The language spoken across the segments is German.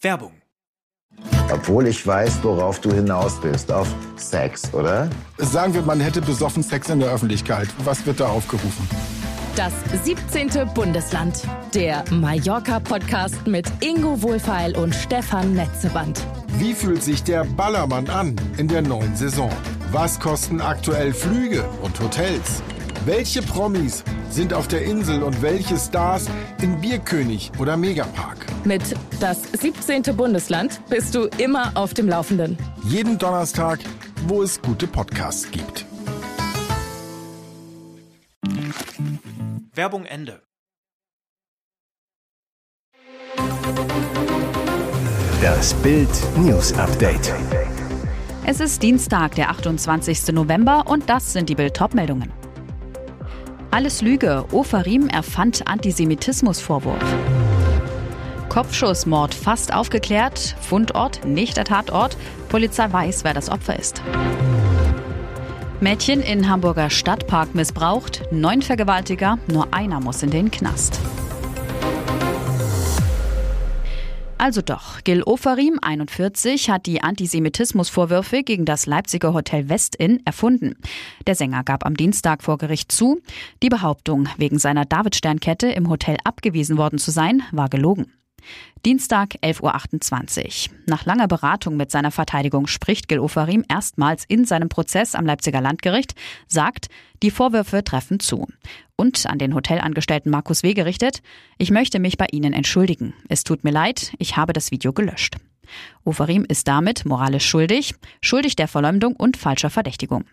Werbung. Obwohl ich weiß, worauf du hinaus bist. Auf Sex, oder? Sagen wir, man hätte besoffen Sex in der Öffentlichkeit. Was wird da aufgerufen? Das 17. Bundesland. Der Mallorca-Podcast mit Ingo Wohlfeil und Stefan Netzeband. Wie fühlt sich der Ballermann an in der neuen Saison? Was kosten aktuell Flüge und Hotels? Welche Promis sind auf der Insel und welche Stars in Bierkönig oder Megapark? Mit das 17. Bundesland bist du immer auf dem Laufenden. Jeden Donnerstag, wo es gute Podcasts gibt. Werbung Ende. Das Bild News Update. Es ist Dienstag, der 28. November und das sind die Bild meldungen Alles Lüge. Ofarim erfand Antisemitismusvorwurf. Kopfschussmord fast aufgeklärt. Fundort nicht der Tatort. Polizei weiß, wer das Opfer ist. Mädchen in Hamburger Stadtpark missbraucht. Neun Vergewaltiger. Nur einer muss in den Knast. Also doch, Gil Ofarim, 41, hat die Antisemitismusvorwürfe gegen das Leipziger Hotel Westin erfunden. Der Sänger gab am Dienstag vor Gericht zu, die Behauptung, wegen seiner Davidsternkette im Hotel abgewiesen worden zu sein, war gelogen. Dienstag 11.28 Uhr. Nach langer Beratung mit seiner Verteidigung spricht Gil Ofarim erstmals in seinem Prozess am Leipziger Landgericht, sagt, die Vorwürfe treffen zu. Und an den Hotelangestellten Markus W. gerichtet, ich möchte mich bei Ihnen entschuldigen. Es tut mir leid, ich habe das Video gelöscht. Ofarim ist damit moralisch schuldig, schuldig der Verleumdung und falscher Verdächtigung.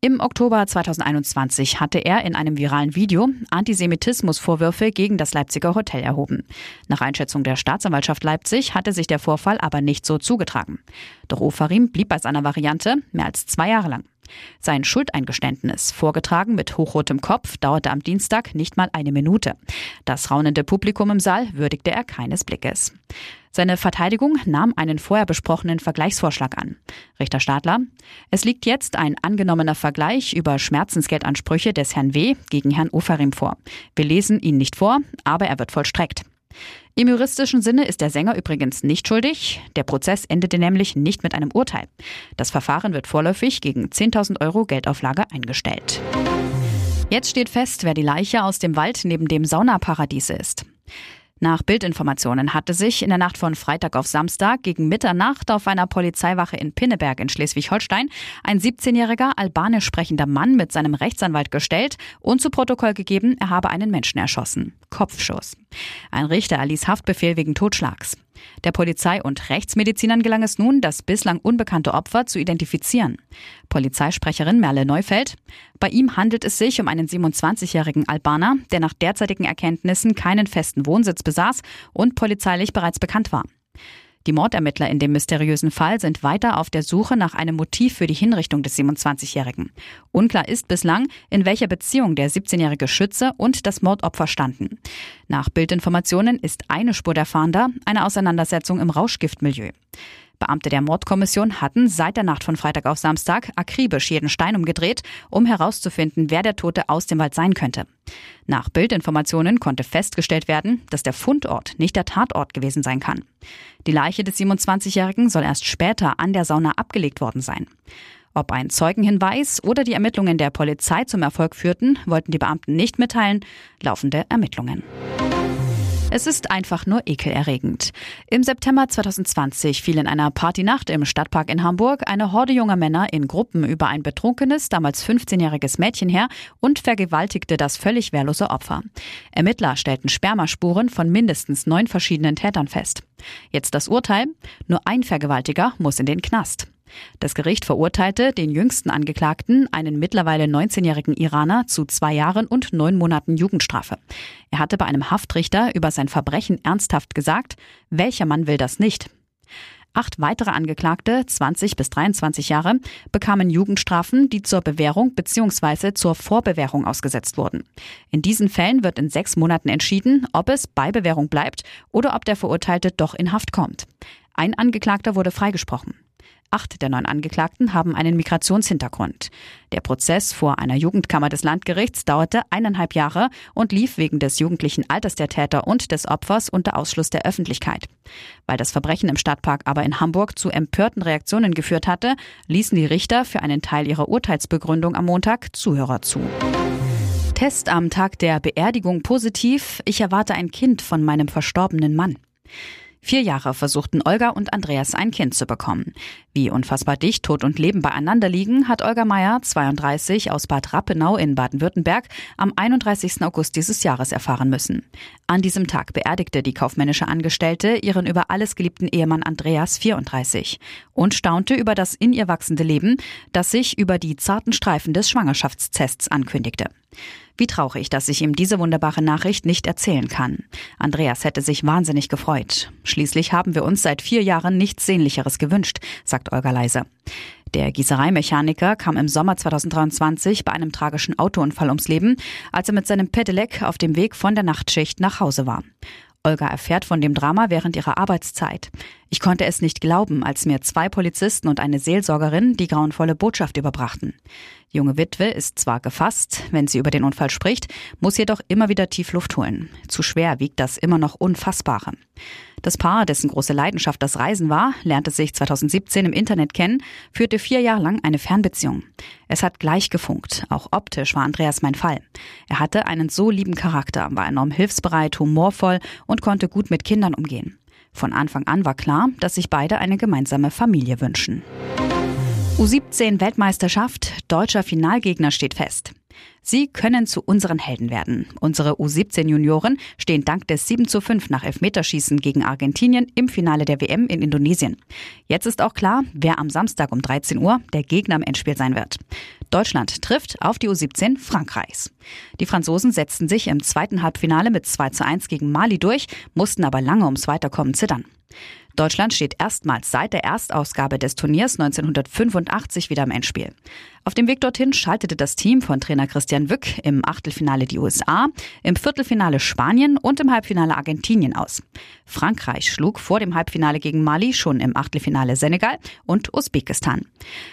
Im Oktober 2021 hatte er in einem viralen Video Antisemitismusvorwürfe gegen das Leipziger Hotel erhoben. Nach Einschätzung der Staatsanwaltschaft Leipzig hatte sich der Vorfall aber nicht so zugetragen. Doch Ofarim blieb bei seiner Variante mehr als zwei Jahre lang. Sein Schuldeingeständnis, vorgetragen mit hochrotem Kopf, dauerte am Dienstag nicht mal eine Minute. Das raunende Publikum im Saal würdigte er keines Blickes. Seine Verteidigung nahm einen vorher besprochenen Vergleichsvorschlag an. Richter Stadler, es liegt jetzt ein angenommener Vergleich über Schmerzensgeldansprüche des Herrn W. gegen Herrn Ofarim vor. Wir lesen ihn nicht vor, aber er wird vollstreckt. Im juristischen Sinne ist der Sänger übrigens nicht schuldig. Der Prozess endete nämlich nicht mit einem Urteil. Das Verfahren wird vorläufig gegen 10.000 Euro Geldauflage eingestellt. Jetzt steht fest, wer die Leiche aus dem Wald neben dem Saunaparadies ist. Nach Bildinformationen hatte sich in der Nacht von Freitag auf Samstag gegen Mitternacht auf einer Polizeiwache in Pinneberg in Schleswig-Holstein ein 17-jähriger albanisch sprechender Mann mit seinem Rechtsanwalt gestellt und zu Protokoll gegeben, er habe einen Menschen erschossen. Kopfschuss. Ein Richter erließ Haftbefehl wegen Totschlags. Der Polizei und Rechtsmedizinern gelang es nun, das bislang unbekannte Opfer zu identifizieren. Polizeisprecherin Merle Neufeld. Bei ihm handelt es sich um einen 27-jährigen Albaner, der nach derzeitigen Erkenntnissen keinen festen Wohnsitz besaß und polizeilich bereits bekannt war. Die Mordermittler in dem mysteriösen Fall sind weiter auf der Suche nach einem Motiv für die Hinrichtung des 27-Jährigen. Unklar ist bislang, in welcher Beziehung der 17-jährige Schütze und das Mordopfer standen. Nach Bildinformationen ist eine Spur der Fahnder eine Auseinandersetzung im Rauschgiftmilieu. Beamte der Mordkommission hatten seit der Nacht von Freitag auf Samstag akribisch jeden Stein umgedreht, um herauszufinden, wer der Tote aus dem Wald sein könnte. Nach Bildinformationen konnte festgestellt werden, dass der Fundort nicht der Tatort gewesen sein kann. Die Leiche des 27-Jährigen soll erst später an der Sauna abgelegt worden sein. Ob ein Zeugenhinweis oder die Ermittlungen der Polizei zum Erfolg führten, wollten die Beamten nicht mitteilen. Laufende Ermittlungen. Es ist einfach nur ekelerregend. Im September 2020 fiel in einer Partynacht im Stadtpark in Hamburg eine Horde junger Männer in Gruppen über ein betrunkenes, damals 15-jähriges Mädchen her und vergewaltigte das völlig wehrlose Opfer. Ermittler stellten Spermaspuren von mindestens neun verschiedenen Tätern fest. Jetzt das Urteil. Nur ein Vergewaltiger muss in den Knast. Das Gericht verurteilte den jüngsten Angeklagten, einen mittlerweile 19-jährigen Iraner, zu zwei Jahren und neun Monaten Jugendstrafe. Er hatte bei einem Haftrichter über sein Verbrechen ernsthaft gesagt, welcher Mann will das nicht? Acht weitere Angeklagte, 20 bis 23 Jahre, bekamen Jugendstrafen, die zur Bewährung bzw. zur Vorbewährung ausgesetzt wurden. In diesen Fällen wird in sechs Monaten entschieden, ob es bei Bewährung bleibt oder ob der Verurteilte doch in Haft kommt. Ein Angeklagter wurde freigesprochen. Acht der neun Angeklagten haben einen Migrationshintergrund. Der Prozess vor einer Jugendkammer des Landgerichts dauerte eineinhalb Jahre und lief wegen des jugendlichen Alters der Täter und des Opfers unter Ausschluss der Öffentlichkeit. Weil das Verbrechen im Stadtpark aber in Hamburg zu empörten Reaktionen geführt hatte, ließen die Richter für einen Teil ihrer Urteilsbegründung am Montag Zuhörer zu. Test am Tag der Beerdigung positiv. Ich erwarte ein Kind von meinem verstorbenen Mann. Vier Jahre versuchten Olga und Andreas ein Kind zu bekommen. Wie unfassbar dicht Tod und Leben beieinander liegen, hat Olga Meyer, 32, aus Bad Rappenau in Baden-Württemberg, am 31. August dieses Jahres erfahren müssen. An diesem Tag beerdigte die kaufmännische Angestellte ihren über alles geliebten Ehemann Andreas, 34, und staunte über das in ihr wachsende Leben, das sich über die zarten Streifen des Schwangerschaftstests ankündigte. Wie traurig, dass ich ihm diese wunderbare Nachricht nicht erzählen kann. Andreas hätte sich wahnsinnig gefreut. Schließlich haben wir uns seit vier Jahren nichts Sehnlicheres gewünscht, sagt Olga Leise. Der Gießereimechaniker kam im Sommer 2023 bei einem tragischen Autounfall ums Leben, als er mit seinem Pedelec auf dem Weg von der Nachtschicht nach Hause war. Olga erfährt von dem Drama während ihrer Arbeitszeit. Ich konnte es nicht glauben, als mir zwei Polizisten und eine Seelsorgerin die grauenvolle Botschaft überbrachten. Die junge Witwe ist zwar gefasst, wenn sie über den Unfall spricht, muss jedoch immer wieder tief Luft holen. Zu schwer wiegt das immer noch Unfassbare. Das Paar, dessen große Leidenschaft das Reisen war, lernte sich 2017 im Internet kennen, führte vier Jahre lang eine Fernbeziehung. Es hat gleich gefunkt. Auch optisch war Andreas mein Fall. Er hatte einen so lieben Charakter, war enorm hilfsbereit, humorvoll und konnte gut mit Kindern umgehen. Von Anfang an war klar, dass sich beide eine gemeinsame Familie wünschen. U17 Weltmeisterschaft, deutscher Finalgegner steht fest. Sie können zu unseren Helden werden. Unsere U17-Junioren stehen dank des 7 zu 5 nach Elfmeterschießen gegen Argentinien im Finale der WM in Indonesien. Jetzt ist auch klar, wer am Samstag um 13 Uhr der Gegner im Endspiel sein wird. Deutschland trifft auf die U17 Frankreichs. Die Franzosen setzten sich im zweiten Halbfinale mit 2 zu 1 gegen Mali durch, mussten aber lange ums Weiterkommen zittern. Deutschland steht erstmals seit der Erstausgabe des Turniers 1985 wieder im Endspiel. Auf dem Weg dorthin schaltete das Team von Trainer Christian Wück im Achtelfinale die USA, im Viertelfinale Spanien und im Halbfinale Argentinien aus. Frankreich schlug vor dem Halbfinale gegen Mali schon im Achtelfinale Senegal und Usbekistan.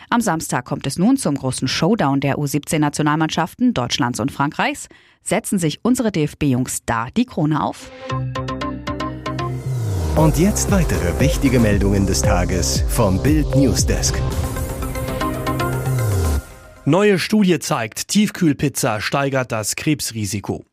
Am Samstag kommt es nun zum großen Showdown der U17-Nationalmannschaften Deutschlands und Frankreichs. Setzen sich unsere DFB-Jungs da die Krone auf? Und jetzt weitere wichtige Meldungen des Tages vom Bild Newsdesk. Neue Studie zeigt, Tiefkühlpizza steigert das Krebsrisiko.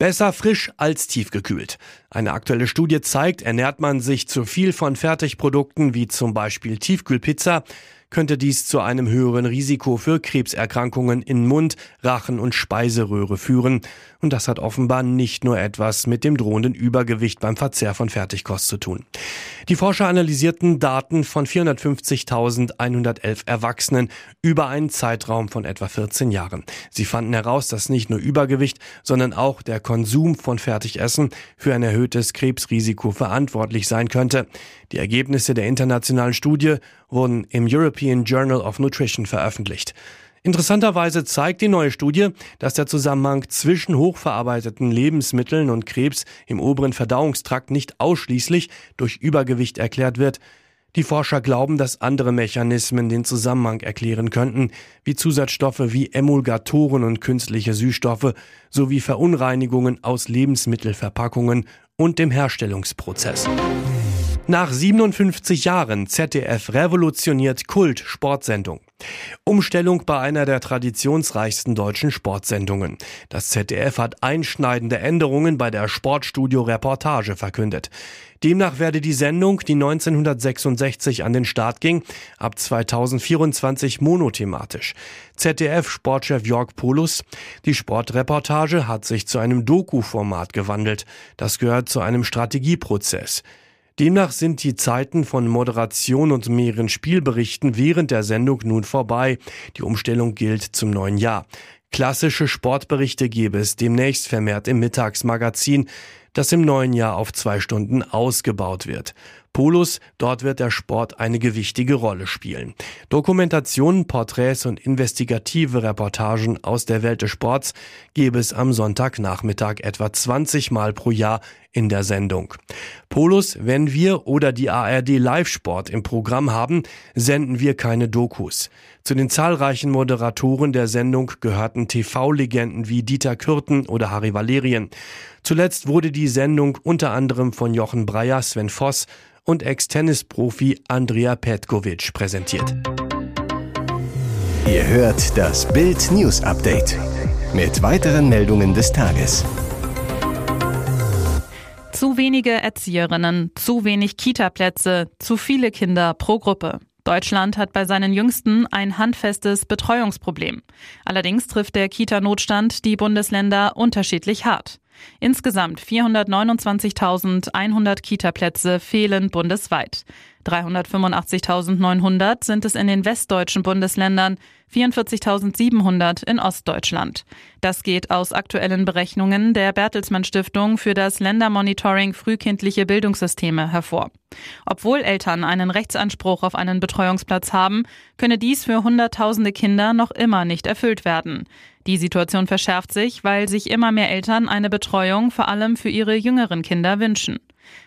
Besser frisch als tiefgekühlt. Eine aktuelle Studie zeigt, ernährt man sich zu viel von Fertigprodukten wie zum Beispiel Tiefkühlpizza, könnte dies zu einem höheren Risiko für Krebserkrankungen in Mund, Rachen und Speiseröhre führen. Und das hat offenbar nicht nur etwas mit dem drohenden Übergewicht beim Verzehr von Fertigkost zu tun. Die Forscher analysierten Daten von 450.111 Erwachsenen über einen Zeitraum von etwa 14 Jahren. Sie fanden heraus, dass nicht nur Übergewicht, sondern auch der Konsum von Fertigessen für ein erhöhtes Krebsrisiko verantwortlich sein könnte. Die Ergebnisse der internationalen Studie wurden im European Journal of Nutrition veröffentlicht. Interessanterweise zeigt die neue Studie, dass der Zusammenhang zwischen hochverarbeiteten Lebensmitteln und Krebs im oberen Verdauungstrakt nicht ausschließlich durch Übergewicht erklärt wird. Die Forscher glauben, dass andere Mechanismen den Zusammenhang erklären könnten, wie Zusatzstoffe wie Emulgatoren und künstliche Süßstoffe sowie Verunreinigungen aus Lebensmittelverpackungen und dem Herstellungsprozess. Nach 57 Jahren ZDF revolutioniert Kult Sportsendung. Umstellung bei einer der traditionsreichsten deutschen Sportsendungen. Das ZDF hat einschneidende Änderungen bei der Sportstudio Reportage verkündet. Demnach werde die Sendung, die 1966 an den Start ging, ab 2024 monothematisch. ZDF-Sportchef Jörg Polus. Die Sportreportage hat sich zu einem Doku-Format gewandelt. Das gehört zu einem Strategieprozess. Demnach sind die Zeiten von Moderation und mehreren Spielberichten während der Sendung nun vorbei. Die Umstellung gilt zum neuen Jahr. Klassische Sportberichte gäbe es demnächst vermehrt im Mittagsmagazin, das im neuen Jahr auf zwei Stunden ausgebaut wird. Polus, dort wird der Sport eine gewichtige Rolle spielen. Dokumentationen, Porträts und investigative Reportagen aus der Welt des Sports gebe es am Sonntagnachmittag etwa 20 Mal pro Jahr in der Sendung. Polus, wenn wir oder die ARD Live-Sport im Programm haben, senden wir keine Dokus. Zu den zahlreichen Moderatoren der Sendung gehörten TV-Legenden wie Dieter Kürten oder Harry Valerien. Zuletzt wurde die Sendung unter anderem von Jochen Breyer, Sven Voss und Ex-Tennisprofi Andrea Petkovic präsentiert. Ihr hört das Bild News Update mit weiteren Meldungen des Tages. Zu wenige Erzieherinnen, zu wenig Kita-Plätze, zu viele Kinder pro Gruppe. Deutschland hat bei seinen Jüngsten ein handfestes Betreuungsproblem. Allerdings trifft der Kita-Notstand die Bundesländer unterschiedlich hart. Insgesamt 429.100 Kita-Plätze fehlen bundesweit. 385.900 sind es in den westdeutschen Bundesländern, 44.700 in Ostdeutschland. Das geht aus aktuellen Berechnungen der Bertelsmann Stiftung für das Ländermonitoring frühkindliche Bildungssysteme hervor. Obwohl Eltern einen Rechtsanspruch auf einen Betreuungsplatz haben, könne dies für Hunderttausende Kinder noch immer nicht erfüllt werden. Die Situation verschärft sich, weil sich immer mehr Eltern eine Betreuung vor allem für ihre jüngeren Kinder wünschen.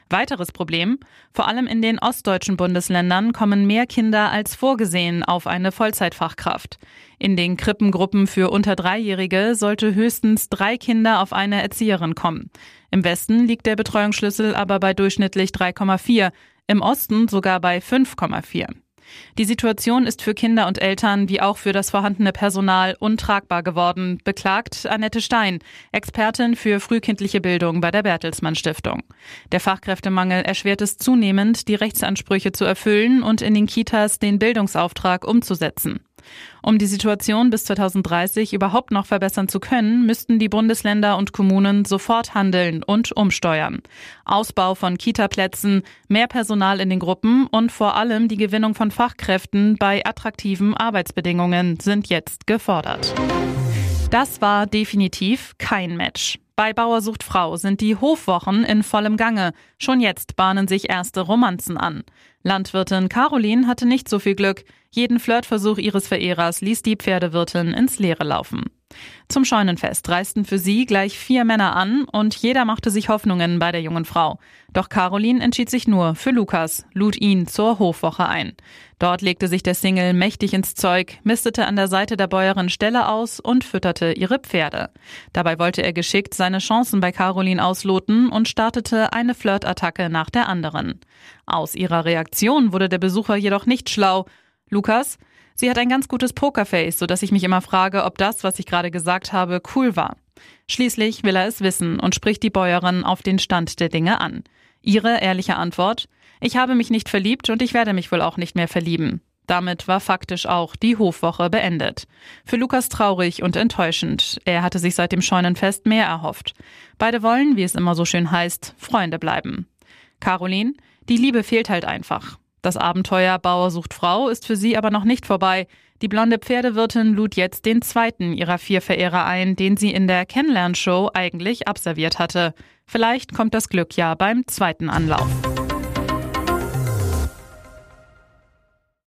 Weiteres Problem, vor allem in den ostdeutschen Bundesländern kommen mehr Kinder als vorgesehen auf eine Vollzeitfachkraft. In den Krippengruppen für unter Dreijährige sollte höchstens drei Kinder auf eine Erzieherin kommen. Im Westen liegt der Betreuungsschlüssel aber bei durchschnittlich 3,4, im Osten sogar bei 5,4. Die Situation ist für Kinder und Eltern wie auch für das vorhandene Personal untragbar geworden, beklagt Annette Stein, Expertin für frühkindliche Bildung bei der Bertelsmann Stiftung. Der Fachkräftemangel erschwert es zunehmend, die Rechtsansprüche zu erfüllen und in den Kitas den Bildungsauftrag umzusetzen. Um die Situation bis 2030 überhaupt noch verbessern zu können, müssten die Bundesländer und Kommunen sofort handeln und umsteuern. Ausbau von Kita-Plätzen, mehr Personal in den Gruppen und vor allem die Gewinnung von Fachkräften bei attraktiven Arbeitsbedingungen sind jetzt gefordert. Das war definitiv kein Match. Bei Bauersucht Frau sind die Hofwochen in vollem Gange. Schon jetzt bahnen sich erste Romanzen an. Landwirtin Caroline hatte nicht so viel Glück. Jeden Flirtversuch ihres Verehrers ließ die Pferdewirtin ins Leere laufen. Zum Scheunenfest reisten für sie gleich vier Männer an und jeder machte sich Hoffnungen bei der jungen Frau. Doch Caroline entschied sich nur für Lukas, lud ihn zur Hofwoche ein. Dort legte sich der Single mächtig ins Zeug, mistete an der Seite der Bäuerin Stelle aus und fütterte ihre Pferde. Dabei wollte er geschickt seine Chancen bei Caroline ausloten und startete eine Flirtattacke nach der anderen. Aus ihrer Reaktion wurde der Besucher jedoch nicht schlau. Lukas, Sie hat ein ganz gutes Pokerface, sodass ich mich immer frage, ob das, was ich gerade gesagt habe, cool war. Schließlich will er es wissen und spricht die Bäuerin auf den Stand der Dinge an. Ihre ehrliche Antwort? Ich habe mich nicht verliebt und ich werde mich wohl auch nicht mehr verlieben. Damit war faktisch auch die Hofwoche beendet. Für Lukas traurig und enttäuschend. Er hatte sich seit dem Scheunenfest mehr erhofft. Beide wollen, wie es immer so schön heißt, Freunde bleiben. Caroline, die Liebe fehlt halt einfach. Das Abenteuer Bauer sucht Frau ist für sie aber noch nicht vorbei. Die blonde Pferdewirtin lud jetzt den zweiten ihrer vier Verehrer ein, den sie in der Kennenlernshow eigentlich abserviert hatte. Vielleicht kommt das Glück ja beim zweiten Anlauf.